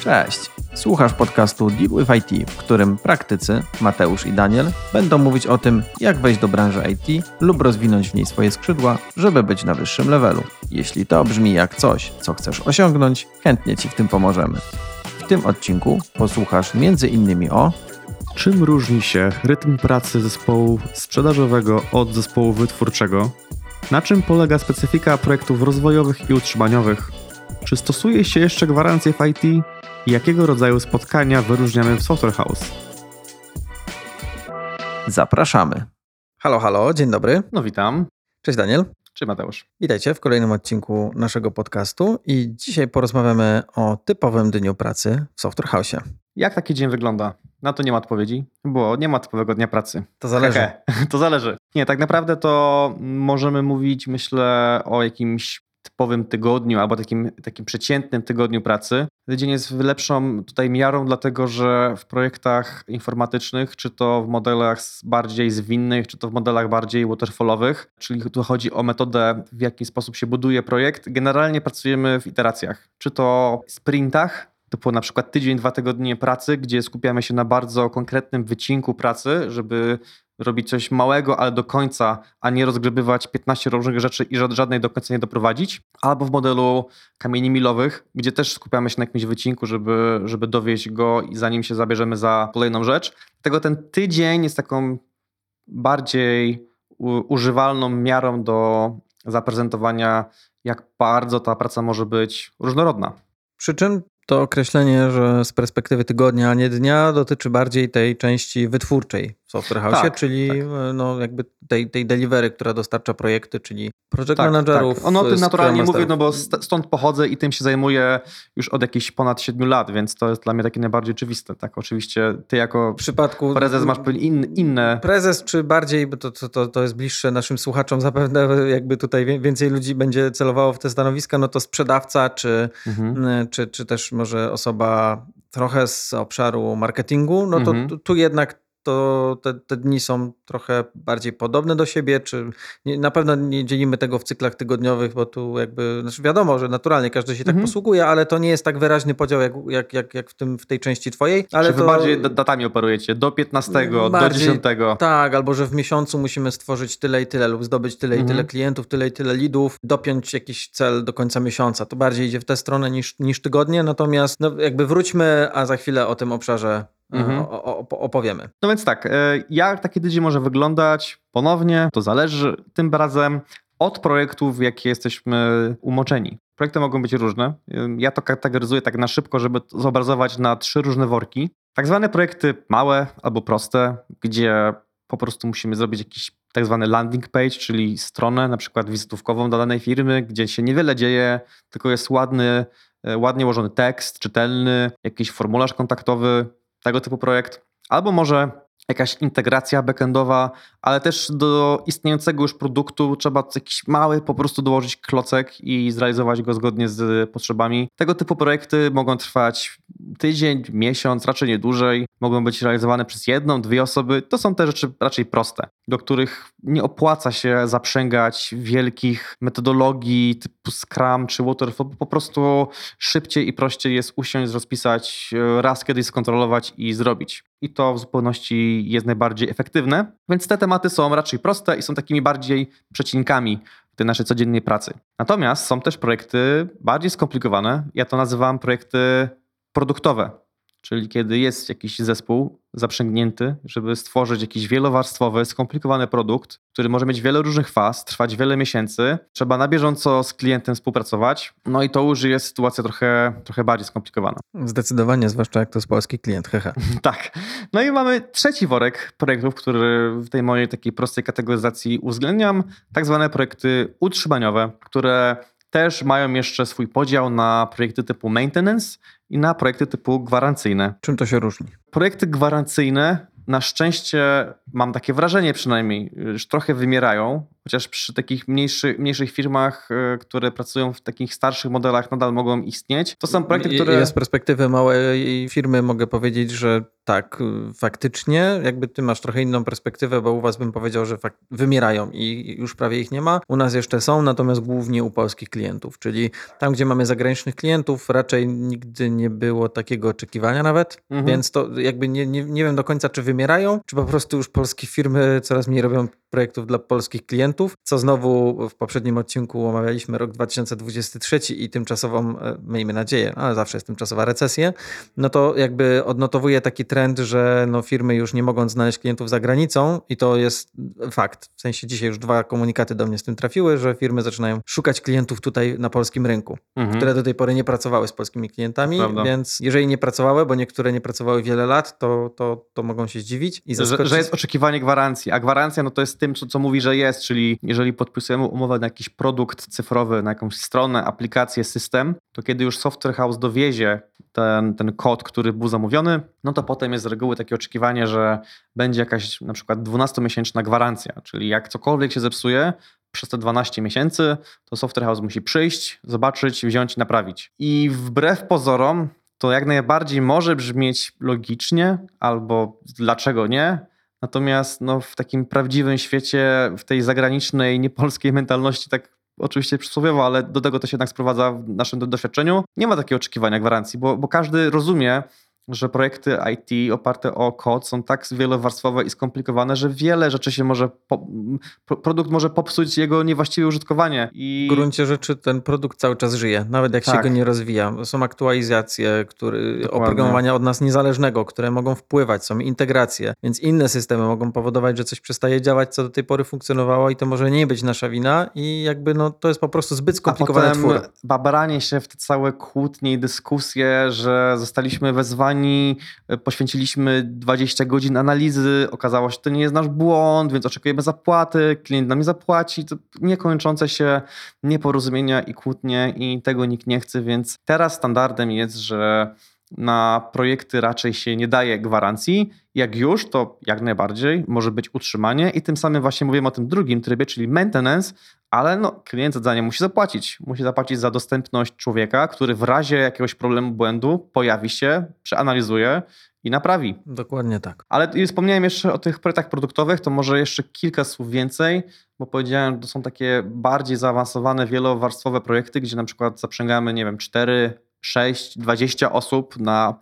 Cześć! Słuchasz podcastu Deal with IT, w którym praktycy Mateusz i Daniel będą mówić o tym, jak wejść do branży IT lub rozwinąć w niej swoje skrzydła, żeby być na wyższym levelu. Jeśli to brzmi jak coś, co chcesz osiągnąć, chętnie Ci w tym pomożemy. W tym odcinku posłuchasz m.in. o Czym różni się rytm pracy zespołu sprzedażowego od zespołu wytwórczego? Na czym polega specyfika projektów rozwojowych i utrzymaniowych? Czy stosuje się jeszcze gwarancje w IT? I jakiego rodzaju spotkania wyróżniamy w Software House? Zapraszamy. Halo, halo, dzień dobry. No witam. Cześć Daniel. Cześć Mateusz. Witajcie w kolejnym odcinku naszego podcastu i dzisiaj porozmawiamy o typowym dniu pracy w Software House. Jak taki dzień wygląda? Na to nie ma odpowiedzi, bo nie ma typowego dnia pracy. To zależy. Hehe, to zależy. Nie, tak naprawdę to możemy mówić, myślę, o jakimś typowym tygodniu albo takim, takim przeciętnym tygodniu pracy. Tydzień jest lepszą tutaj miarą, dlatego że w projektach informatycznych, czy to w modelach bardziej zwinnych, czy to w modelach bardziej waterfallowych, czyli tu chodzi o metodę, w jaki sposób się buduje projekt, generalnie pracujemy w iteracjach, czy to sprintach, typu na przykład tydzień, dwa tygodnie pracy, gdzie skupiamy się na bardzo konkretnym wycinku pracy, żeby robić coś małego, ale do końca, a nie rozgrybywać 15 różnych rzeczy i żadnej do końca nie doprowadzić. Albo w modelu kamieni milowych, gdzie też skupiamy się na jakimś wycinku, żeby, żeby dowieść go i zanim się zabierzemy za kolejną rzecz. Dlatego ten tydzień jest taką bardziej używalną miarą do zaprezentowania, jak bardzo ta praca może być różnorodna. Przy czym to określenie, że z perspektywy tygodnia, a nie dnia, dotyczy bardziej tej części wytwórczej Software House, tak, czyli tak. no jakby tej, tej delivery, która dostarcza projekty, czyli project tak, managerów. Tak. Ono o tym naturalnie mówię, no bo stąd pochodzę i tym się zajmuję już od jakichś ponad 7 lat, więc to jest dla mnie takie najbardziej oczywiste. Tak, oczywiście ty jako w przypadku prezes masz in, inne... Prezes czy bardziej, bo to, to, to jest bliższe naszym słuchaczom, zapewne jakby tutaj więcej ludzi będzie celowało w te stanowiska, no to sprzedawca, czy, mhm. czy, czy też może osoba trochę z obszaru marketingu, no to mhm. tu, tu jednak to te, te, dni są trochę bardziej podobne do siebie, czy nie, na pewno nie dzielimy tego w cyklach tygodniowych, bo tu jakby, znaczy wiadomo, że naturalnie każdy się tak mhm. posługuje, ale to nie jest tak wyraźny podział jak, jak, jak, jak w, tym, w tej części twojej. Ale czy wy to... bardziej datami operujecie? Do 15, bardziej, do 10? Tak, albo że w miesiącu musimy stworzyć tyle i tyle lub zdobyć tyle mhm. i tyle klientów, tyle i tyle lidów, dopiąć jakiś cel do końca miesiąca. To bardziej idzie w tę stronę niż, niż tygodnie, natomiast no, jakby wróćmy, a za chwilę o tym obszarze mhm. opowiemy. No więc tak, e, jak taki tydzień może wyglądać ponownie, to zależy tym razem od projektów, w jakie jesteśmy umoczeni. Projekty mogą być różne. Ja to kategoryzuję tak na szybko, żeby zobrazować na trzy różne worki. Tak zwane projekty małe albo proste, gdzie po prostu musimy zrobić jakiś tak zwany landing page, czyli stronę na przykład wizytówkową do danej firmy, gdzie się niewiele dzieje, tylko jest ładny, e, ładnie ułożony tekst, czytelny, jakiś formularz kontaktowy, tego typu projekt, albo może jakaś integracja backendowa, ale też do istniejącego już produktu trzeba jakiś mały po prostu dołożyć klocek i zrealizować go zgodnie z potrzebami. Tego typu projekty mogą trwać tydzień, miesiąc, raczej nie dłużej. Mogą być realizowane przez jedną, dwie osoby. To są te rzeczy raczej proste, do których nie opłaca się zaprzęgać wielkich metodologii typu Scrum czy Waterfall. Po prostu szybciej i prościej jest usiąść, rozpisać, raz kiedyś skontrolować i zrobić. I to w zupełności jest najbardziej efektywne. Więc te tematy są raczej proste i są takimi bardziej przecinkami w tej naszej codziennej pracy. Natomiast są też projekty bardziej skomplikowane. Ja to nazywam projekty produktowe. Czyli kiedy jest jakiś zespół zaprzęgnięty, żeby stworzyć jakiś wielowarstwowy, skomplikowany produkt, który może mieć wiele różnych faz, trwać wiele miesięcy, trzeba na bieżąco z klientem współpracować, no i to już jest sytuacja trochę, trochę bardziej skomplikowana. Zdecydowanie, zwłaszcza jak to jest polski klient, hehe. tak. No i mamy trzeci worek projektów, który w tej mojej takiej prostej kategoryzacji uwzględniam, tak zwane projekty utrzymaniowe, które też mają jeszcze swój podział na projekty typu maintenance i na projekty typu gwarancyjne. Czym to się różni? Projekty gwarancyjne na szczęście, mam takie wrażenie przynajmniej, już trochę wymierają, chociaż przy takich mniejszy, mniejszych firmach, e, które pracują w takich starszych modelach, nadal mogą istnieć. To są projekty, które. Ja z perspektywy małej firmy mogę powiedzieć, że tak, faktycznie, jakby ty masz trochę inną perspektywę, bo u was bym powiedział, że wymierają i już prawie ich nie ma. U nas jeszcze są, natomiast głównie u polskich klientów, czyli tam, gdzie mamy zagranicznych klientów, raczej nigdy nie było takiego oczekiwania nawet, mhm. więc to jakby nie, nie, nie wiem do końca, czy wymierają, czy po prostu już polskie firmy coraz mniej robią projektów dla polskich klientów, co znowu w poprzednim odcinku omawialiśmy rok 2023 i tymczasową, e, miejmy nadzieję, ale zawsze jest tymczasowa recesja, no to jakby odnotowuje taki trend, że no firmy już nie mogą znaleźć klientów za granicą i to jest fakt. W sensie dzisiaj już dwa komunikaty do mnie z tym trafiły, że firmy zaczynają szukać klientów tutaj na polskim rynku, mhm. które do tej pory nie pracowały z polskimi klientami, Prawda. więc jeżeli nie pracowały, bo niektóre nie pracowały wiele lat, to, to, to mogą się zdziwić i zaskoczyć. Że, że jest oczekiwanie gwarancji, a gwarancja no to jest tym, co, co mówi, że jest, czyli jeżeli podpisujemy umowę na jakiś produkt cyfrowy, na jakąś stronę, aplikację, system, to kiedy już software house dowiezie ten, ten kod, który był zamówiony, no to potem jest z reguły takie oczekiwanie, że będzie jakaś na przykład 12-miesięczna gwarancja, czyli jak cokolwiek się zepsuje, przez te 12 miesięcy to software house musi przyjść, zobaczyć, wziąć i naprawić. I wbrew pozorom, to jak najbardziej może brzmieć logicznie, albo dlaczego nie, Natomiast no, w takim prawdziwym świecie, w tej zagranicznej, niepolskiej mentalności, tak oczywiście przysłowiowo, ale do tego to się jednak sprowadza w naszym doświadczeniu, nie ma takiego oczekiwania gwarancji, bo, bo każdy rozumie, że projekty IT oparte o kod są tak wielowarstwowe i skomplikowane, że wiele rzeczy się może, po, produkt może popsuć jego niewłaściwe użytkowanie. I... W gruncie rzeczy ten produkt cały czas żyje, nawet jak tak. się go nie rozwija. Są aktualizacje który, oprogramowania od nas niezależnego, które mogą wpływać, są integracje, więc inne systemy mogą powodować, że coś przestaje działać, co do tej pory funkcjonowało i to może nie być nasza wina i jakby no, to jest po prostu zbyt skomplikowany A potem twór. babranie się w te całe kłótnie i dyskusje, że zostaliśmy wezwani E, poświęciliśmy 20 godzin analizy, okazało się, że to nie jest nasz błąd, więc oczekujemy zapłaty, klient nam nie zapłaci, to niekończące się nieporozumienia i kłótnie i tego nikt nie chce, więc teraz standardem jest, że na projekty raczej się nie daje gwarancji. Jak już, to jak najbardziej może być utrzymanie i tym samym właśnie mówimy o tym drugim trybie, czyli maintenance, ale no, klient za zadanie musi zapłacić. Musi zapłacić za dostępność człowieka, który w razie jakiegoś problemu, błędu pojawi się, przeanalizuje i naprawi. Dokładnie tak. Ale wspomniałem jeszcze o tych projektach produktowych, to może jeszcze kilka słów więcej, bo powiedziałem, że to są takie bardziej zaawansowane, wielowarstwowe projekty, gdzie na przykład zaprzęgamy, nie wiem, 4, 6, 20 osób na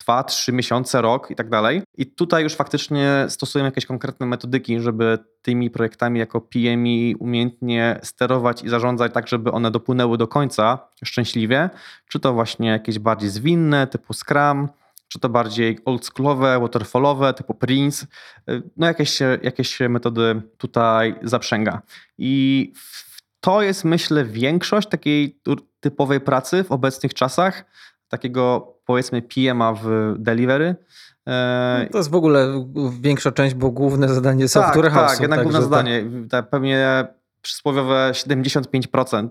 2, 3 miesiące, rok i tak dalej. I tutaj już faktycznie stosujemy jakieś konkretne metodyki, żeby tymi projektami jako PMI umiejętnie sterować i zarządzać tak, żeby one dopłynęły do końca szczęśliwie. Czy to właśnie jakieś bardziej zwinne, typu Scrum, czy to bardziej oldschoolowe, waterfallowe, typu Prince. No jakieś, jakieś metody tutaj zaprzęga. I to jest myślę większość takiej typowej pracy w obecnych czasach, takiego powiedzmy PMA w delivery. E, to jest w ogóle większa część, bo główne zadanie tak, software tak, Tak, jednak główne zadanie. Tak. Pewnie przysłowiowe 75%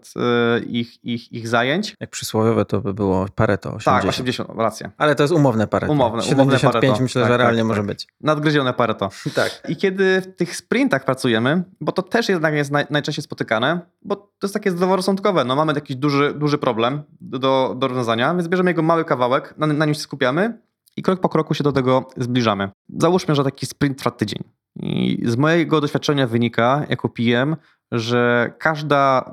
y, ich, ich, ich zajęć. Jak przysłowiowe to by było Pareto 80. Tak, 80, racja. Ale to jest umowne Pareto. Umowne, 75 umowne Pareto. myślę, tak, że realnie tak, może tak. być. Nadgryzione Pareto. tak. I kiedy w tych sprintach pracujemy, bo to też jednak jest naj, najczęściej spotykane, bo to jest takie zdroworozsądkowe. No mamy jakiś duży, duży problem do, do rozwiązania, więc bierzemy jego mały kawałek, na, na nim się skupiamy i krok po kroku się do tego zbliżamy. Załóżmy, że taki sprint trwa tydzień. I z mojego doświadczenia wynika, jako PM, że każda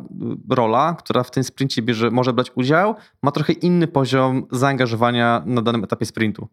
rola, która w tym sprincie bierze, może brać udział, ma trochę inny poziom zaangażowania na danym etapie sprintu.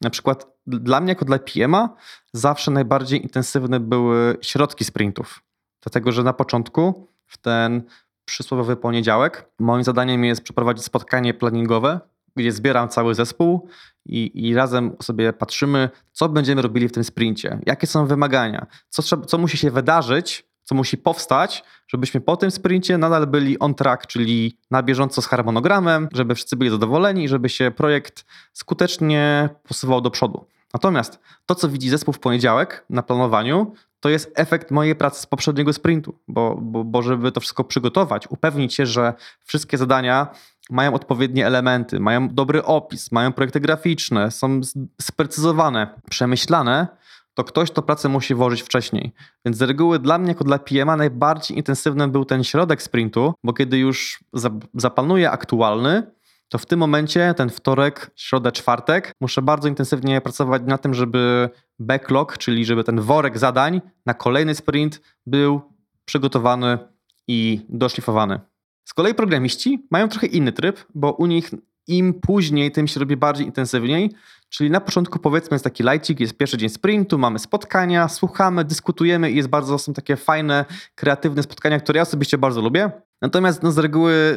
Na przykład dla mnie, jako dla PM-a, zawsze najbardziej intensywne były środki sprintów. Dlatego, że na początku, w ten przysłowiowy poniedziałek, moim zadaniem jest przeprowadzić spotkanie planningowe, gdzie zbieram cały zespół i, i, razem sobie patrzymy, co będziemy robili w tym sprincie, jakie są wymagania, co, trzeba, co musi się wydarzyć, co musi powstać, żebyśmy po tym sprincie nadal byli on track, czyli na bieżąco z harmonogramem, żeby wszyscy byli zadowoleni i żeby się projekt skutecznie posuwał do przodu. Natomiast to, co widzi zespół w poniedziałek na planowaniu, to jest efekt mojej pracy z poprzedniego sprintu, bo, bo, bo żeby to wszystko przygotować, upewnić się, że wszystkie zadania mają odpowiednie elementy, mają dobry opis, mają projekty graficzne, są sprecyzowane, przemyślane, to ktoś to pracę musi włożyć wcześniej. Więc z reguły dla mnie, jako dla PM-a, najbardziej intensywny był ten środek sprintu, bo kiedy już zaplanuje aktualny, to w tym momencie, ten wtorek, środę, czwartek, muszę bardzo intensywnie pracować na tym, żeby backlog, czyli żeby ten worek zadań na kolejny sprint był przygotowany i doszlifowany. Z kolei programiści mają trochę inny tryb, bo u nich im później, tym się robi bardziej intensywniej. Czyli na początku powiedzmy jest taki lajcik, jest pierwszy dzień sprintu, mamy spotkania, słuchamy, dyskutujemy i jest bardzo, są takie fajne, kreatywne spotkania, które ja osobiście bardzo lubię. Natomiast no, z reguły, y,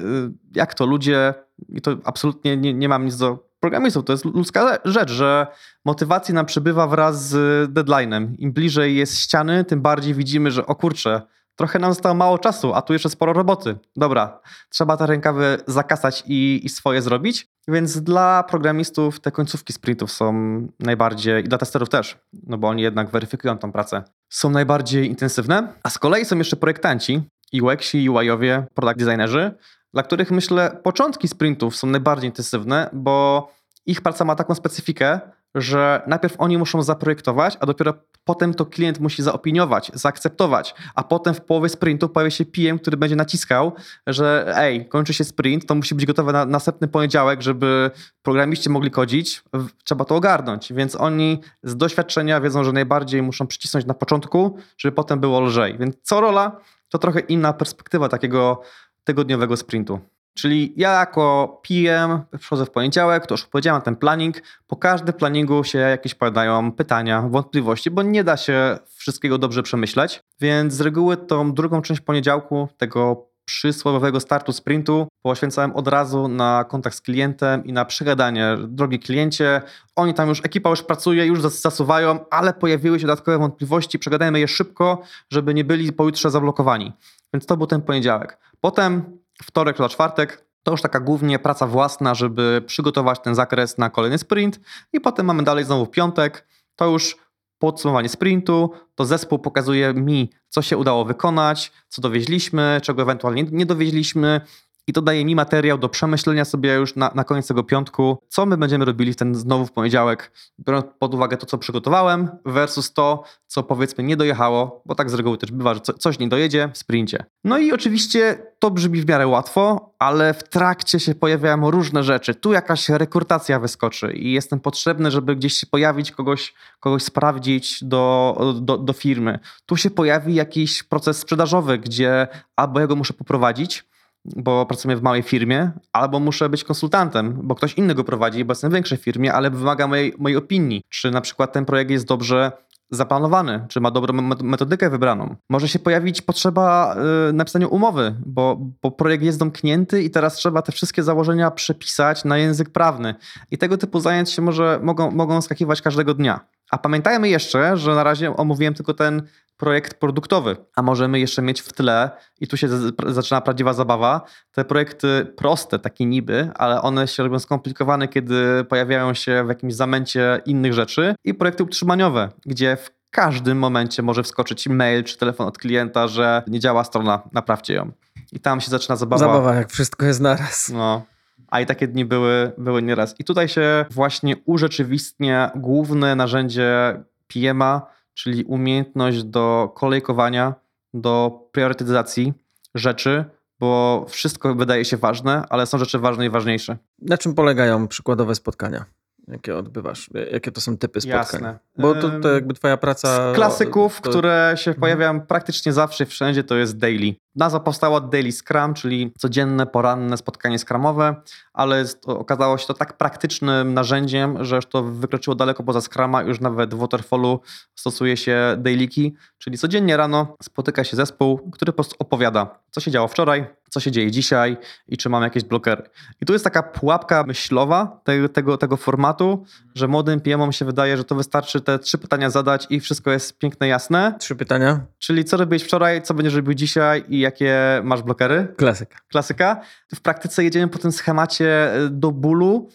jak to ludzie, i to absolutnie nie, nie mam nic do programistów, to jest ludzka rzecz, że motywacja nam przybywa wraz z deadline'em. Im bliżej jest ściany, tym bardziej widzimy, że o kurczę, trochę nam zostało mało czasu, a tu jeszcze sporo roboty. Dobra, trzeba te rękawy zakasać i, i swoje zrobić. Więc dla programistów te końcówki sprintów są najbardziej, i dla testerów też, no bo oni jednak weryfikują tą pracę, są najbardziej intensywne. A z kolei są jeszcze projektanci, UX-i, UI-owie, product designerzy, dla których myślę początki sprintów są najbardziej intensywne, bo ich praca ma taką specyfikę, że najpierw oni muszą zaprojektować, a dopiero potem to klient musi zaopiniować, zaakceptować, a potem w połowie sprintu pojawia się PM, który będzie naciskał, że ej, kończy się sprint, to musi być gotowe na następny poniedziałek, żeby programiści mogli kodzić, trzeba to ogarnąć, więc oni z doświadczenia wiedzą, że najbardziej muszą przycisnąć na początku, żeby potem było lżej. Więc co rola, to trochę inna perspektywa takiego tygodniowego sprintu. Czyli ja jako PM przychodzę w poniedziałek, to już powiedziałem ten planning. Po każdym planningu się jakieś pojawiają pytania, wątpliwości, bo nie da się wszystkiego dobrze przemyśleć. Więc z reguły tą drugą część poniedziałku, tego przysłowiowego startu sprintu, poświęcałem od razu na kontakt z klientem i na przegadanie. Drogi kliencie, oni tam już, ekipa już pracuje, już zasuwają, ale pojawiły się dodatkowe wątpliwości, przegadajmy je szybko, żeby nie byli pojutrze zablokowani. Więc to był ten poniedziałek. Potem wtorek lub czwartek to już taka głównie praca własna, żeby przygotować ten zakres na kolejny sprint. I potem mamy dalej znowu piątek, to już podsumowanie sprintu, to zespół pokazuje mi, co się udało wykonać, co dowieźliśmy, czego ewentualnie nie dowieźliśmy, i to daje mi materiał do przemyślenia sobie już na, na koniec tego piątku, co my będziemy robili w ten znowu w poniedziałek, biorąc pod uwagę to, co przygotowałem versus to, co powiedzmy nie dojechało, bo tak z reguły też bywa, że coś nie dojedzie w sprincie. No i oczywiście to brzmi w miarę łatwo, ale w trakcie się pojawiają różne rzeczy. Tu jakaś rekrutacja wyskoczy i jestem potrzebny, żeby gdzieś się pojawić, kogoś, kogoś sprawdzić do, do, do firmy. Tu się pojawi jakiś proces sprzedażowy, gdzie albo ja go muszę poprowadzić, bo pracuję w małej firmie, albo muszę być konsultantem, bo ktoś inny go prowadzi, bo jestem w większej firmie, ale wymaga mojej, mojej opinii, czy na przykład ten projekt jest dobrze zaplanowany, czy ma dobrą metodykę wybraną. Może się pojawić potrzeba y, napisania umowy, bo, bo projekt jest domknięty i teraz trzeba te wszystkie założenia przepisać na język prawny. I tego typu zajęć się może, mogą, mogą skakiwać każdego dnia. A pamiętajmy jeszcze, że na razie omówiłem tylko ten projekt produktowy, a możemy jeszcze mieć w tle, i tu się zaczyna prawdziwa zabawa, te projekty proste, takie niby, ale one się robią skomplikowane, kiedy pojawiają się w jakimś zamęcie innych rzeczy i projekty utrzymaniowe, gdzie w każdym momencie może wskoczyć mail czy telefon od klienta, że nie działa strona, naprawcie ją. I tam się zaczyna zabawa. Zabawa, jak wszystko jest naraz. No. A i takie dni były, były nieraz. I tutaj się właśnie urzeczywistnia główne narzędzie PMA, czyli umiejętność do kolejkowania, do priorytetyzacji rzeczy, bo wszystko wydaje się ważne, ale są rzeczy ważne i ważniejsze. Na czym polegają przykładowe spotkania? Jakie odbywasz? Jakie to są typy spotkań? Jasne. Bo to, to jakby twoja praca... Z klasyków, to... które się mhm. pojawiają praktycznie zawsze wszędzie, to jest daily. Nazwa powstała od Daily Scrum, czyli codzienne, poranne spotkanie scrumowe, ale okazało się to tak praktycznym narzędziem, że już to wykroczyło daleko poza Scruma, już nawet w Waterfallu stosuje się dailyki, czyli codziennie rano spotyka się zespół, który po prostu opowiada, co się działo wczoraj, co się dzieje dzisiaj i czy mam jakieś blokery. I tu jest taka pułapka myślowa tego, tego, tego formatu, że młodym PM-om się wydaje, że to wystarczy te trzy pytania zadać i wszystko jest piękne, jasne. Trzy pytania? Czyli co robiłeś wczoraj, co będziesz robił dzisiaj i jakie masz blokery? Klasyka. Klasyka. W praktyce jedziemy po tym schemacie e, do bólu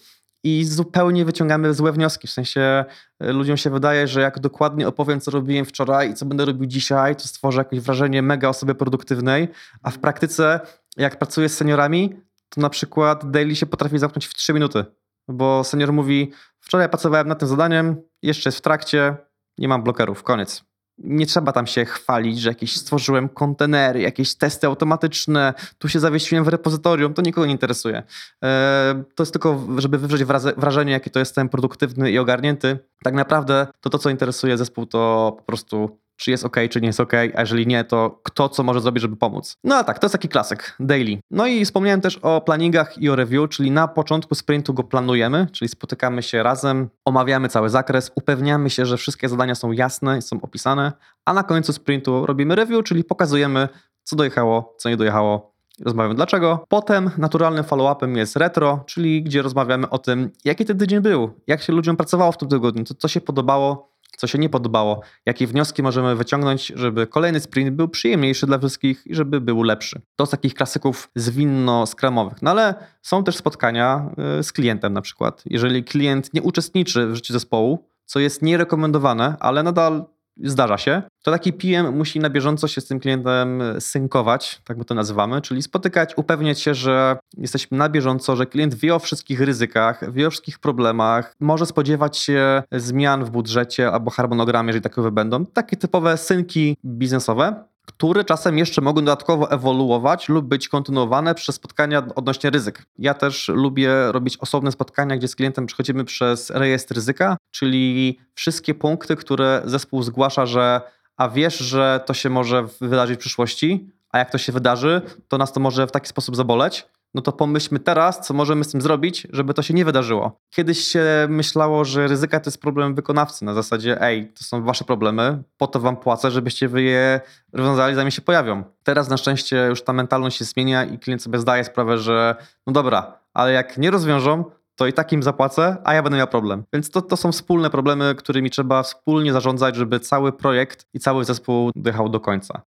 i zupełnie wyciągamy złe wnioski. W sensie e, ludziom się wydaje, że jak dokładnie opowiem, co robiłem wczoraj i co będę robił dzisiaj, to stworzę jakieś wrażenie mega osoby produktywnej, a w praktyce jak pracuję z seniorami, to na przykład daily się potrafi zamknąć w 3 minuty, bo senior mówi, wczoraj pracowałem nad tym zadaniem, jeszcze jest w trakcie, Nie mam blokerów, koniec. Nie trzeba tam się chwalić, że jakieś stworzyłem kontenery, jakieś testy automatyczne, tu się zawiesiłem w repozytorium, to nikogo nie interesuje. E, to jest tylko, żeby wywrzeć wrażenie, jaki to jestem produktywny i ogarnięty. Tak naprawdę to to, co interesuje zespół, to po prostu czy jest ok, czy nie jest ok, a jeżeli nie, to kto co może zrobić, żeby pomóc. No a tak, to jest taki klasyk, daily. No i wspomniałem też o planningach i o review, czyli na początku sprintu go planujemy, czyli spotykamy się razem, omawiamy cały zakres, upewniamy się, że wszystkie zadania są jasne, są opisane, a na końcu sprintu robimy review, czyli pokazujemy, co dojechało, co nie dojechało, rozmawiamy dlaczego. Potem naturalnym follow-upem jest retro, czyli gdzie rozmawiamy o tym, jaki ten tydzień był, jak się ludziom pracowało w tym tygodniu, co, co się podobało, co się nie podobało, jakie wnioski możemy wyciągnąć, żeby kolejny sprint był przyjemniejszy dla wszystkich i żeby był lepszy. To z takich klasyków zwinno-skramowych. No ale są też spotkania y, z klientem na przykład. Jeżeli klient nie uczestniczy w życiu zespołu, co jest nierekomendowane, ale nadal zdarza się, to taki PM musi na bieżąco się z tym klientem synkować, tak my to nazywamy, czyli spotykać, upewniać się, że jesteśmy na bieżąco, że klient wie o wszystkich ryzykach, wie o wszystkich problemach, może spodziewać się zmian w budżecie albo harmonogramie, jeżeli takowe będą. Takie typowe synki biznesowe które czasem jeszcze mogą dodatkowo ewoluować lub być kontynuowane przez spotkania odnośnie ryzyk. Ja też lubię robić osobne spotkania, gdzie z klientem przechodzimy przez rejestr ryzyka, czyli wszystkie punkty, które zespół zgłasza, że a wiesz, że to się może wydarzyć w przyszłości, a jak to się wydarzy, to nas to może w taki sposób zaboleć no to pomyślmy teraz, co możemy z tym zrobić, żeby to się nie wydarzyło. Kiedyś się myślało, że ryzyka to jest problem wykonawcy, na zasadzie, ej, to są wasze problemy, po to wam płacę, żebyście wy je rozwiązali, zanim się pojawią. Teraz na szczęście już ta mentalność się zmienia i klient sobie zdaje sprawę, że no dobra, ale jak nie rozwiążą, to i tak im zapłacę, a ja będę miał problem. Więc to, to są wspólne problemy, którymi trzeba wspólnie zarządzać, żeby cały projekt i cały zespół dojechał do końca.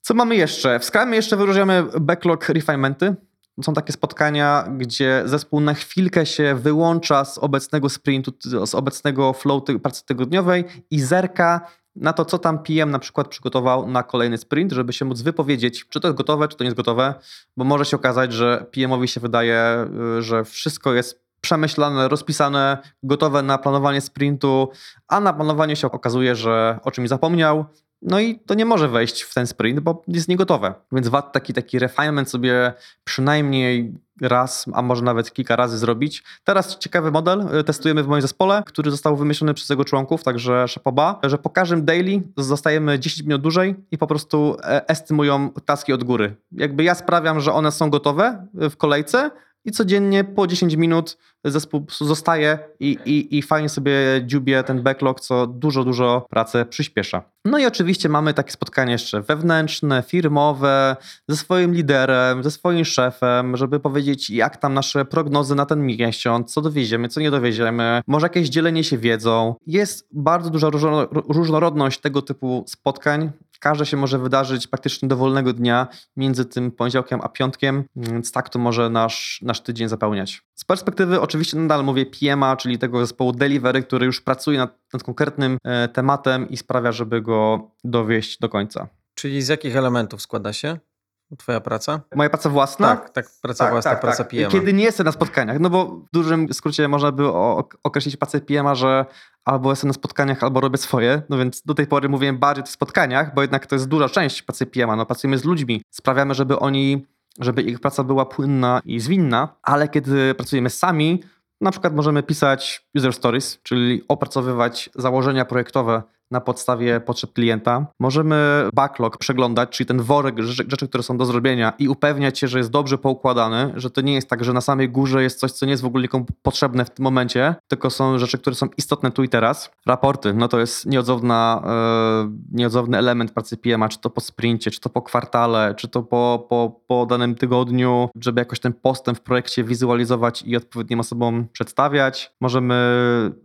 Co mamy jeszcze? W Scrumie jeszcze wyróżniamy backlog refinementy, są takie spotkania, gdzie zespół na chwilkę się wyłącza z obecnego sprintu, z obecnego flow pracy tygodniowej i zerka na to, co tam PM na przykład przygotował na kolejny sprint, żeby się móc wypowiedzieć, czy to jest gotowe, czy to nie jest gotowe, bo może się okazać, że PM-owi się wydaje, y, że wszystko jest przemyślane, rozpisane, gotowe na planowanie sprintu, a na planowaniu się okazuje, że o czymś zapomniał, no i to nie może wejść w ten sprint, bo jest niegotowe. Więc warto taki, taki refinement sobie przynajmniej raz, a może nawet kilka razy zrobić. Teraz ciekawy model y, testujemy w moim zespole, który został wymyślony przez jego członków, także szapoba, że po każdym daily zostajemy 10 minut dłużej i po prostu e, estymują taski od góry. Jakby ja sprawiam, że one są gotowe w kolejce, i codziennie po 10 minut zespół zostaje i, i, i fajnie sobie dziubie ten backlog, co dużo, dużo pracę przyspiesza. No i oczywiście mamy takie spotkania jeszcze wewnętrzne, firmowe, ze swoim liderem, ze swoim szefem, żeby powiedzieć, jak tam nasze prognozy na ten miesiąc, co dowieziemy, co nie dowieziemy, może jakieś dzielenie się wiedzą. Jest bardzo duża różnorodność tego typu spotkań każde się może wydarzyć praktycznie dowolnego dnia między tym poniedziałkiem a piątkiem, więc tak to może nasz, nasz tydzień zapełniać. Z perspektywy oczywiście nadal mówię PMA, czyli tego zespołu delivery, który już pracuje nad, nad konkretnym e, tematem i sprawia, żeby go dowieść do końca. Czyli z jakich elementów składa się? Twoja praca? Moja praca własna? Tak, tak, praca tak, własna, tak, praca tak. PM. Kiedy nie jestem na spotkaniach, no bo w dużym skrócie można by określić pracę PM, że albo jestem na spotkaniach, albo robię swoje, no więc do tej pory mówiłem bardziej o spotkaniach, bo jednak to jest duża część pracy PM, no pracujemy z ludźmi, sprawiamy, żeby oni, żeby ich praca była płynna i zwinna, ale kiedy pracujemy sami, na przykład możemy pisać user stories, czyli opracowywać założenia projektowe na podstawie potrzeb klienta. Możemy backlog przeglądać, czyli ten worek rzeczy, które są do zrobienia i upewniać się, że jest dobrze poukładany, że to nie jest tak, że na samej górze jest coś, co nie jest w ogóle nikomu potrzebne w tym momencie, tylko są rzeczy, które są istotne tu i teraz. Raporty, no to jest nieodzowna, yy, nieodzowny element pracy PMA, czy to po sprincie, czy to po kwartale, czy to po, po, po danym tygodniu, żeby jakoś ten postęp w projekcie wizualizować i odpowiednim osobom przedstawiać. Możemy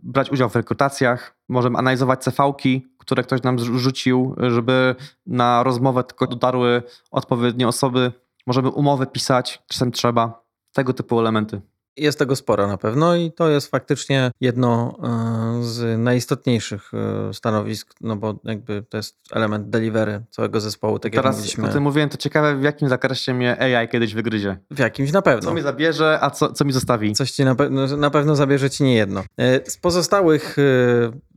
brać udział w rekrutacjach, Możemy analizować CV-ki, które ktoś nam rzucił, żeby na rozmowę tylko dotarły odpowiednie osoby. Możemy umowy pisać, czasem trzeba. Tego typu elementy. Jest tego sporo na pewno i to jest faktycznie jedno e, z najistotniejszych e, stanowisk, no bo jakby to jest element delivery całego zespołu, tak Teraz, jak mówiliśmy. O tym mówiłem, to ciekawe w jakim zakresie mnie AI kiedyś wygryzie. W jakimś na pewno. Co mi zabierze, a co, co mi zostawi? Coś ci na, pe na pewno zabierze ci nie jedno. E, z pozostałych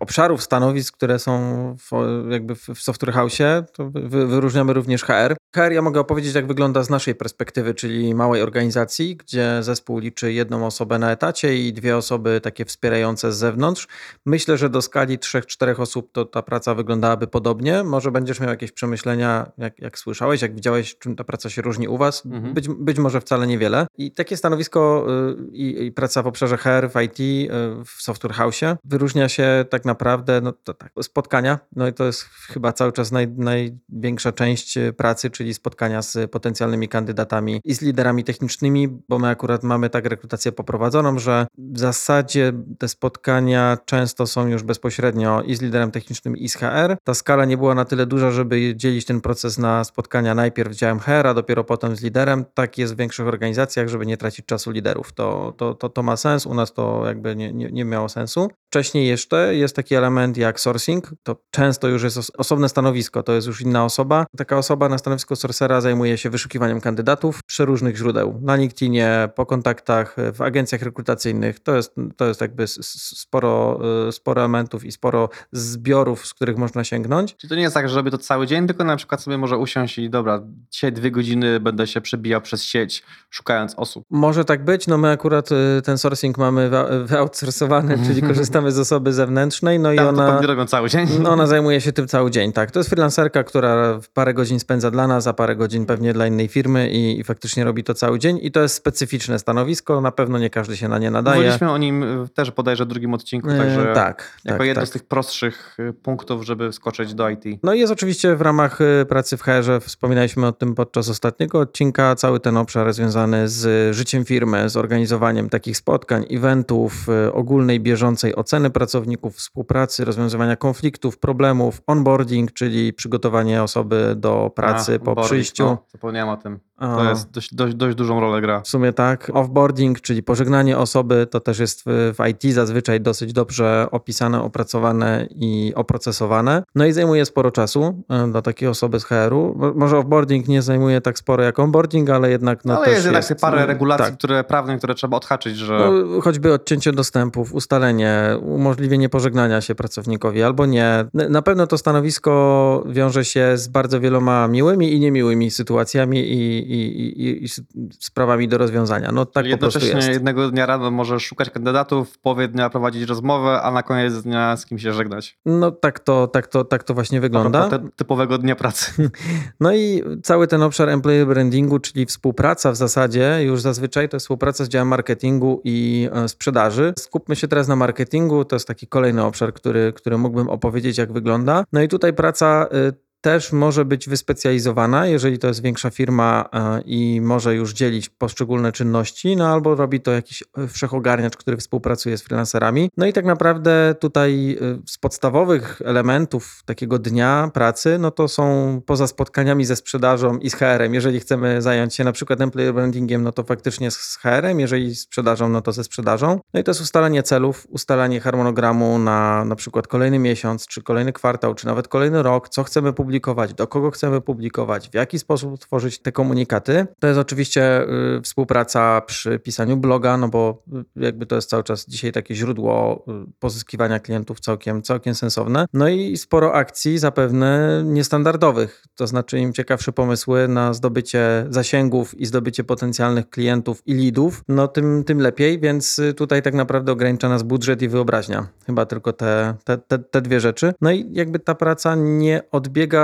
obszarów stanowisk, które są w, jakby w Software House, to wy, wyróżniamy również HR. HR ja mogę opowiedzieć, jak wygląda z naszej perspektywy, czyli małej organizacji, gdzie zespół liczy jedną osobę na etacie i dwie osoby takie wspierające z zewnątrz. Myślę, że do skali 3-4 osób to ta praca wyglądałaby podobnie. Może będziesz miał jakieś przemyślenia, jak, jak słyszałeś, jak widziałeś, czym ta praca się różni u was. Mhm. Być, być może wcale niewiele. I takie stanowisko y, i, i praca w obszarze HR, w IT, y, w Software House wyróżnia się tak naprawdę no, to tak, spotkania. No i to jest chyba cały czas naj, największa część pracy, czyli spotkania z potencjalnymi kandydatami i z liderami technicznymi, bo my akurat mamy tak rekrutację poprowadzoną, że w zasadzie te spotkania często są już bezpośrednio i z liderem technicznym, i z HR. Ta skala nie była na tyle duża, żeby dzielić ten proces na spotkania najpierw z działem HR, a dopiero potem z liderem. Tak jest w większych organizacjach, żeby nie tracić czasu liderów. To, to, to, to ma sens, u nas to jakby nie, nie, nie miało sensu. Wcześniej jeszcze jest taki element jak sourcing, to często już jest osobne stanowisko, to jest już inna osoba. Taka osoba na stanowisku sourcera zajmuje się wyszukiwaniem kandydatów przy różnych źródeł. Na LinkedInie, po kontaktach, w agencjach rekrutacyjnych. To jest, to jest jakby sporo, y, sporo elementów i sporo zbiorów, z których można sięgnąć. Czyli to nie jest tak, że robię to cały dzień, tylko na przykład sobie może usiąść i dobra, dzisiaj dwie godziny będę się przebijał przez sieć, szukając osób. Może tak być, no my akurat y, ten sourcing mamy wyoutsourcowany, czyli korzystamy z osoby zewnętrznej, no i Tam ona... Robią cały dzień. No ona zajmuje się tym cały dzień, tak. To jest freelancerka, która parę godzin spędza dla nas, a parę godzin pewnie dla innej firmy i, i faktycznie robi to cały dzień i to jest specyficzne stanowisko, na pewno nie każdy się na nie nadaje. Mówiliśmy o nim y, też bodajże w drugim odcinku, e, także tak, jako tak, jedno tak. z tych prostszych y, punktów, żeby skoczyć do IT. No i jest oczywiście w ramach y, pracy w HR-ze, wspominaliśmy o tym podczas ostatniego odcinka, cały ten obszar związany z życiem firmy, z organizowaniem takich spotkań, eventów, ogólnej, bieżącej oceny pracowników, współpracy, rozwiązywania konfliktów, problemów, onboarding, czyli przygotowanie osoby do pracy a, po przyjściu. O, zapomniałem o tym. To jest dość, dość, dość dużą rolę gra. W sumie tak. Offboarding, czyli pożegnanie osoby, to też jest w, IT zazwyczaj dosyć dobrze opisane, opracowane i oprocesowane. No i zajmuje sporo czasu e, dla takiej osoby z HR-u. Może offboarding nie zajmuje tak sporo jak onboarding, ale jednak no ale też jest jednak jest, parę regulacji, tak. które prawne, które trzeba odhaczyć, że... No, choćby odcięcie dostępów, ustalenie, umożliwienie pożegnania się pracownikowi albo nie. Na pewno to stanowisko wiąże się z bardzo wieloma miłymi i niemiłymi sytuacjami i i, i, i sprawami do rozwiązania. No tak po prostu jest. jednego dnia rano możesz szukać kandydatów, w połowie dnia prowadzić rozmowę, a na koniec dnia z kim się żegnać. No tak to, tak to, tak to właśnie wygląda. typowego dnia pracy. No i cały ten obszar employee brandingu, czyli współpraca w zasadzie, już zazwyczaj to jest współpraca z działem marketingu i e, sprzedaży. Skupmy się teraz na marketingu, to jest taki kolejny obszar, który, który mógłbym opowiedzieć, jak wygląda. No i tutaj praca y, też może być wyspecjalizowana, jeżeli to jest większa firma e, i może już dzielić poszczególne czynności, no albo robi to jakiś e, wszechogarniacz, który współpracuje z freelancerami. No i tak naprawdę tutaj e, z podstawowych elementów takiego dnia pracy, no to są poza spotkaniami ze sprzedażą i z HR-em. Jeżeli chcemy zająć się na przykład employer brandingiem, no to faktycznie z HR-em, jeżeli sprzedażą, no to ze sprzedażą. No i to jest ustalanie celów, ustalanie harmonogramu na na przykład kolejny miesiąc, czy kolejny kwartał, czy nawet kolejny rok, co chcemy publikować publikować, do kogo chcemy publikować, w jaki sposób tworzyć te komunikaty. To jest oczywiście y, współpraca przy pisaniu bloga, no bo y, jakby to jest cały czas dzisiaj takie źródło y, pozyskiwania klientów całkiem, całkiem sensowne. No i sporo akcji zapewne niestandardowych, to znaczy im ciekawsze pomysły na zdobycie zasięgów i zdobycie potencjalnych klientów i lidów, no tym, tym lepiej, więc tutaj tak naprawdę ogranicza nas budżet i wyobraźnia. Chyba tylko te, te, te, te dwie rzeczy. No i jakby ta praca nie odbiega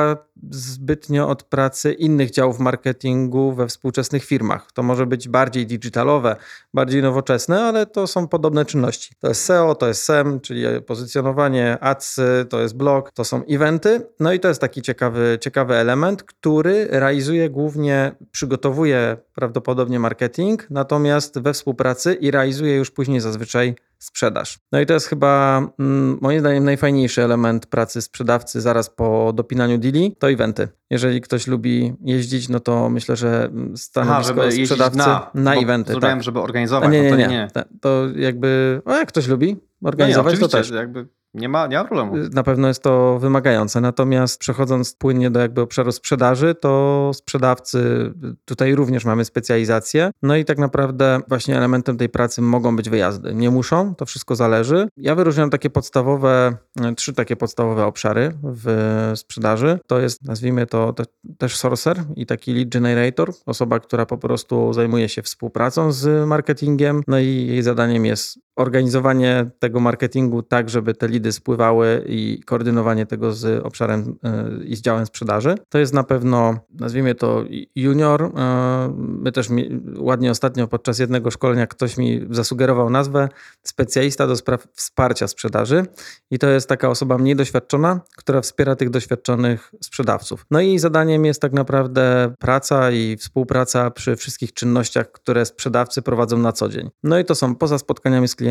zbytnio od pracy innych działów marketingu we współczesnych firmach. To może być bardziej digitalowe, bardziej nowoczesne, ale to są podobne czynności. To jest SEO, to jest SEM, czyli pozycjonowanie, ads, to jest blog, to są eventy. No i to jest taki ciekawy, ciekawy element, który realizuje głównie, przygotowuje prawdopodobnie marketing, natomiast we współpracy i realizuje już później zazwyczaj sprzedaż. No i to jest chyba mm, moim zdaniem najfajniejszy element pracy sprzedawcy zaraz po dopinaniu deali, to eventy. Jeżeli ktoś lubi jeździć, no to myślę, że stanowisko Aha, sprzedawcy na, na eventy. Zrobiłem, tak. żeby organizować. nie, nie, no nie. nie. To jakby, a jak ktoś lubi, organizować, no to też. Jakby nie ma, nie ma problemu. Na pewno jest to wymagające. Natomiast przechodząc płynnie do jakby obszaru sprzedaży, to sprzedawcy, tutaj również mamy specjalizację. No i tak naprawdę właśnie elementem tej pracy mogą być wyjazdy. Nie muszą, to wszystko zależy. Ja wyróżniam takie podstawowe, trzy takie podstawowe obszary w sprzedaży. To jest, nazwijmy to te, też sourcer i taki lead generator, osoba, która po prostu zajmuje się współpracą z marketingiem. No i jej zadaniem jest organizowanie tego marketingu tak, żeby te lidy spływały i koordynowanie tego z obszarem e, i z działem sprzedaży. To jest na pewno, nazwijmy to junior. E, my też mi, ładnie ostatnio podczas jednego szkolenia ktoś mi zasugerował nazwę specjalista do spraw wsparcia sprzedaży i to jest taka osoba mniej doświadczona, która wspiera tych doświadczonych sprzedawców. No i zadaniem jest tak naprawdę praca i współpraca przy wszystkich czynnościach, które sprzedawcy prowadzą na co dzień. No i to są poza spotkaniami z klientami,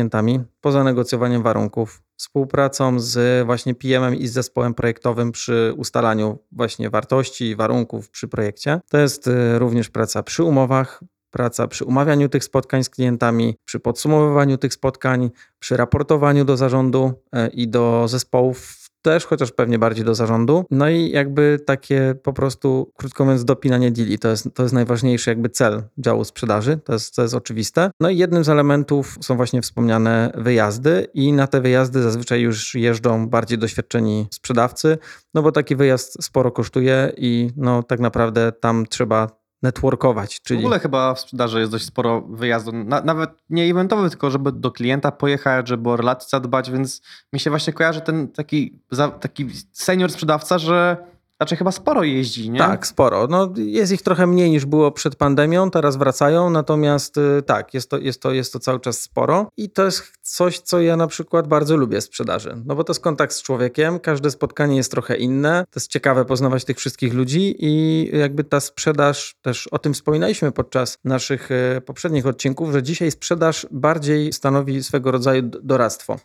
poza negocjowaniem warunków, współpracą z właśnie PM-em i z zespołem projektowym przy ustalaniu właśnie wartości i warunków przy projekcie. To jest y, również praca przy umowach, praca przy umawianiu tych spotkań z klientami, przy podsumowywaniu tych spotkań, przy raportowaniu do zarządu y, i do zespołów też, chociaż pewnie bardziej do zarządu. No i jakby takie po prostu, krótko mówiąc, dopinanie deali. To jest, to jest najważniejszy jakby cel działu sprzedaży, to jest, to jest oczywiste. No i jednym z elementów są właśnie wspomniane wyjazdy i na te wyjazdy zazwyczaj już jeżdżą bardziej doświadczeni sprzedawcy, no bo taki wyjazd sporo kosztuje i no tak naprawdę tam trzeba networkować. Czyli... W ogóle chyba w sprzedaży jest dość sporo wyjazdu, na, nawet nie eventowy, tylko żeby do klienta pojechać, żeby o relacje zadbać, więc mi się właśnie kojarzy ten taki, taki senior sprzedawca, że znaczy chyba sporo jeździ, nie? Tak, sporo. No, jest ich trochę mniej niż było przed pandemią, teraz wracają, natomiast y, tak, jest to, jest, to, jest to cały czas sporo i to jest coś, co ja na przykład bardzo lubię sprzedaży, no bo to jest kontakt z człowiekiem, każde spotkanie jest trochę inne, to jest ciekawe poznawać tych wszystkich ludzi i jakby ta sprzedaż, też o tym wspominaliśmy podczas naszych y, poprzednich odcinków, że dzisiaj sprzedaż bardziej stanowi swego rodzaju doradztwo,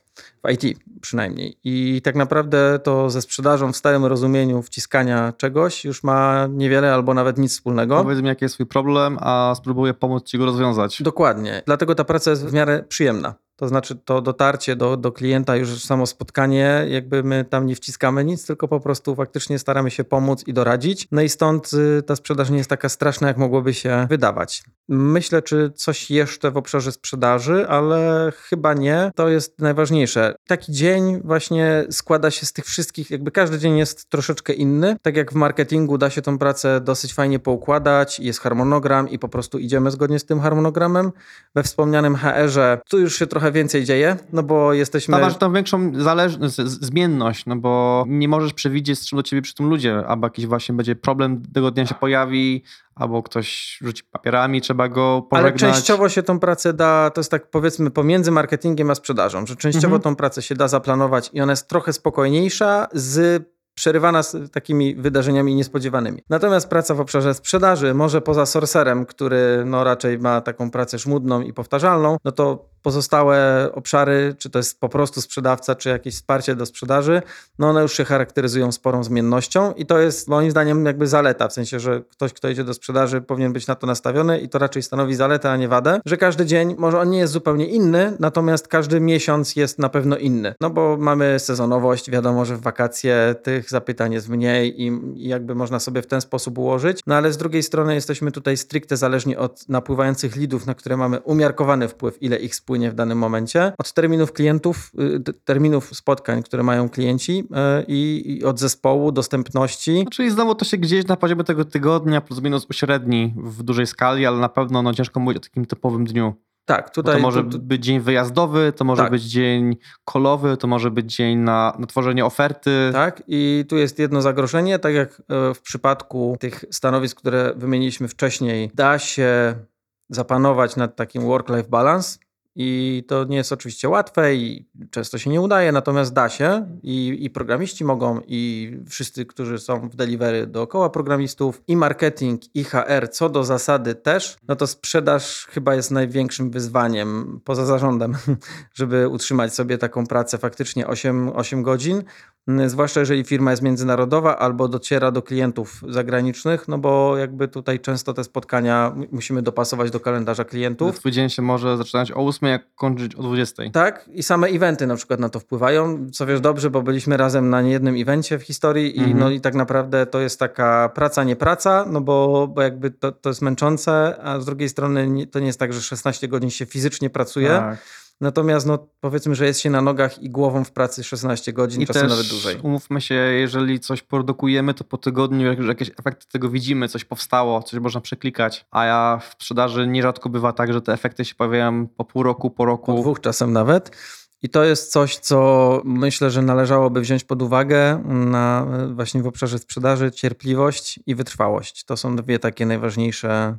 w IT przynajmniej i tak naprawdę to ze sprzedażą w starym rozumieniu wciskania czegoś już ma niewiele albo nawet nic wspólnego. Powiedz mi, jaki jest swój problem, a spróbuję pomóc ci go rozwiązać. Dokładnie. Dlatego ta praca jest w miarę przyjemna. To znaczy to dotarcie do, do klienta, już samo spotkanie, jakby my tam nie wciskamy nic, tylko po prostu faktycznie staramy się pomóc i doradzić. No i stąd y, ta sprzedaż nie jest taka straszna, jak mogłoby się wydawać. Myślę, czy coś jeszcze w obszarze sprzedaży, ale chyba nie. To jest najważniejsze. Taki dzień właśnie składa się z tych wszystkich, jakby każdy dzień jest troszeczkę inny. Tak jak w marketingu da się tą pracę dosyć fajnie poukładać, jest harmonogram i po prostu idziemy zgodnie z tym harmonogramem. We wspomnianym HR-ze tu już się trochę więcej dzieje, no bo jesteśmy... Masz tą większą zależność, zmienność, no bo nie możesz przewidzieć, z czym do ciebie przy tym ludzie, albo jakiś właśnie będzie problem tego dnia się pojawi, albo ktoś rzuci papierami, trzeba go pożegnać. Ale częściowo się tą pracę da, to jest tak powiedzmy pomiędzy marketingiem a sprzedażą, że częściowo mhm. tą pracę się da zaplanować i ona jest trochę spokojniejsza z przerywana z takimi wydarzeniami niespodziewanymi. Natomiast praca w obszarze sprzedaży, może poza sorcerem, który no raczej ma taką pracę szmudną i powtarzalną, no to pozostałe obszary, czy to jest po prostu sprzedawca, czy jakieś wsparcie do sprzedaży, no one już się charakteryzują sporą zmiennością i to jest moim zdaniem jakby zaleta, w sensie, że ktoś, kto idzie do sprzedaży powinien być na to nastawiony i to raczej stanowi zaletę, a nie wadę, że każdy dzień, może on nie jest zupełnie inny, natomiast każdy miesiąc jest na pewno inny, no bo mamy sezonowość, wiadomo, że w wakacje tych zapytań jest mniej i, jakby można sobie w ten sposób ułożyć, no ale z drugiej strony jesteśmy tutaj stricte zależni od napływających lidów, na które mamy umiarkowany wpływ, ile ich spłynie w danym momencie, od terminów klientów, y, terminów spotkań, które mają klienci y, i, i od zespołu, dostępności. Czyli znowu to się gdzieś na poziomie tego tygodnia plus minus uśredni w dużej skali, ale na pewno no, ciężko mówić o takim typowym dniu. Tak, tutaj. Bo to może tu, być dzień wyjazdowy, to może tak. być dzień kolowy, to może być dzień na, na tworzenie oferty. Tak, i tu jest jedno zagrożenie. Tak jak e, w przypadku tych stanowisk, które wymieniliśmy wcześniej, da się zapanować nad takim work-life balance i to nie jest oczywiście łatwe i często się nie udaje, natomiast da się i, i programiści mogą, i wszyscy, którzy są w delivery dookoła programistów, i marketing, i HR, co do zasady też, no to sprzedaż chyba jest największym wyzwaniem poza zarządem, żeby utrzymać sobie taką pracę faktycznie 8, 8 godzin. Mm, zwłaszcza jeżeli firma jest międzynarodowa albo dociera do klientów zagranicznych, no bo jakby tutaj często te spotkania musimy dopasować do kalendarza klientów. Twój dzień się może zaczynać o 8, jak kończyć o 20. Tak, i same eventy na przykład na to wpływają, co wiesz dobrze, bo byliśmy razem na niejednym evencie w historii i, Mhm. no, i tak naprawdę to jest taka praca, nie praca, no bo, bo jakby to, to jest męczące, a z drugiej strony to nie jest tak, że 16 godzin się fizycznie pracuje, Tak. Natomiast no, powiedzmy, że jest się na nogach i głową w pracy 16 godzin, I czasem też nawet dłużej. umówmy się, jeżeli coś produkujemy, to po tygodniu jak już jakieś efekty tego widzimy, coś powstało, coś można przeklikać, a ja w sprzedaży nierzadko bywa tak, że te efekty się pojawiają po pół roku, po roku. Po dwóch czasem nawet. I to jest coś, co myślę, że należałoby wziąć pod uwagę na, właśnie w obszarze sprzedaży. Cierpliwość i wytrwałość. To są dwie takie najważniejsze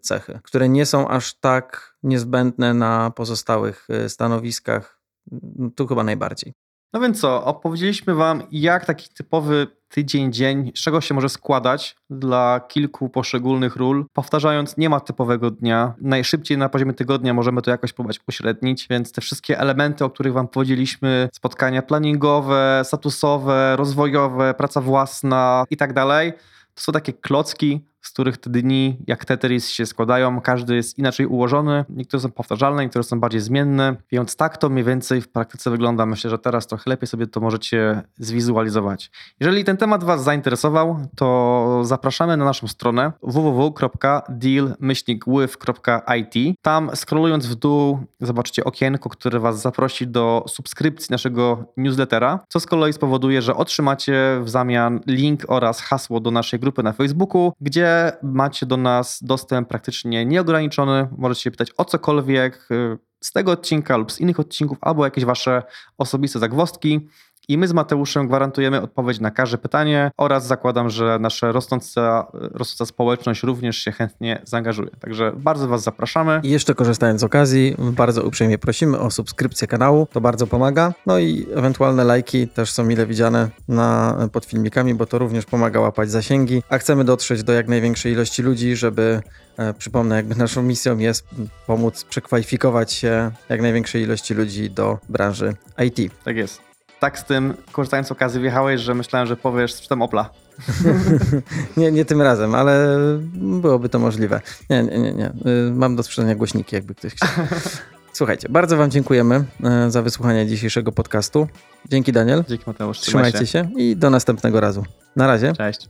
cechy, które nie są aż tak niezbędne na pozostałych y, stanowiskach. No, Tu chyba najbardziej. No więc co, opowiedzieliśmy wam, jak taki typowy tydzień, dzień, z czego się może składać dla kilku poszczególnych ról. Powtarzając, nie ma typowego dnia. Najszybciej na poziomie tygodnia możemy to jakoś próbować uśrednić, więc te wszystkie elementy, o których wam powiedzieliśmy, spotkania planningowe, statusowe, rozwojowe, praca własna i tak dalej, to są takie klocki, z których te dni, jak Tetris, się składają. Każdy jest inaczej ułożony. Niektóre są powtarzalne, niektóre są bardziej zmienne. Więc tak to mniej więcej w praktyce wygląda. Myślę, że teraz trochę lepiej sobie to możecie zwizualizować. Jeżeli ten temat Was zainteresował, to zapraszamy na naszą stronę www.deal-with.it. Tam scrollując w dół zobaczycie okienko, które Was zaprosi do subskrypcji naszego newslettera, co z kolei spowoduje, że otrzymacie w zamian link oraz hasło do naszej grupy na Facebooku, gdzie macie do nas dostęp praktycznie nieograniczony. Możecie się pytać o cokolwiek y, z tego odcinka lub z innych odcinków, albo jakieś wasze osobiste zagwozdki. I my z Mateuszem gwarantujemy odpowiedź na każde pytanie oraz zakładam, że nasza rosnąca, rosnąca społeczność również się chętnie zaangażuje. Także bardzo Was zapraszamy. I jeszcze korzystając z okazji, bardzo uprzejmie prosimy o subskrypcję kanału, to bardzo pomaga. No i ewentualne lajki też są mile widziane na, pod filmikami, bo to również pomaga łapać zasięgi. A chcemy dotrzeć do jak największej ilości ludzi, żeby, e, przypomnę, jakby naszą misją jest pomóc przekwalifikować się jak największej ilości ludzi do branży IT. Tak jest. Tak z tym, korzystając z okazji, wjechałeś, że myślałem, że powiesz sprzedam Opla. nie, nie tym razem, ale byłoby to możliwe. Nie, nie, nie. nie. Y, Mam do sprzedania głośniki, jakby ktoś chciał. Słuchajcie, bardzo Wam dziękujemy e, za wysłuchanie dzisiejszego podcastu. Dzięki Daniel. Dzięki Mateusz. trzymaj Trzymajcie się i do następnego razu. Na razie. Cześć.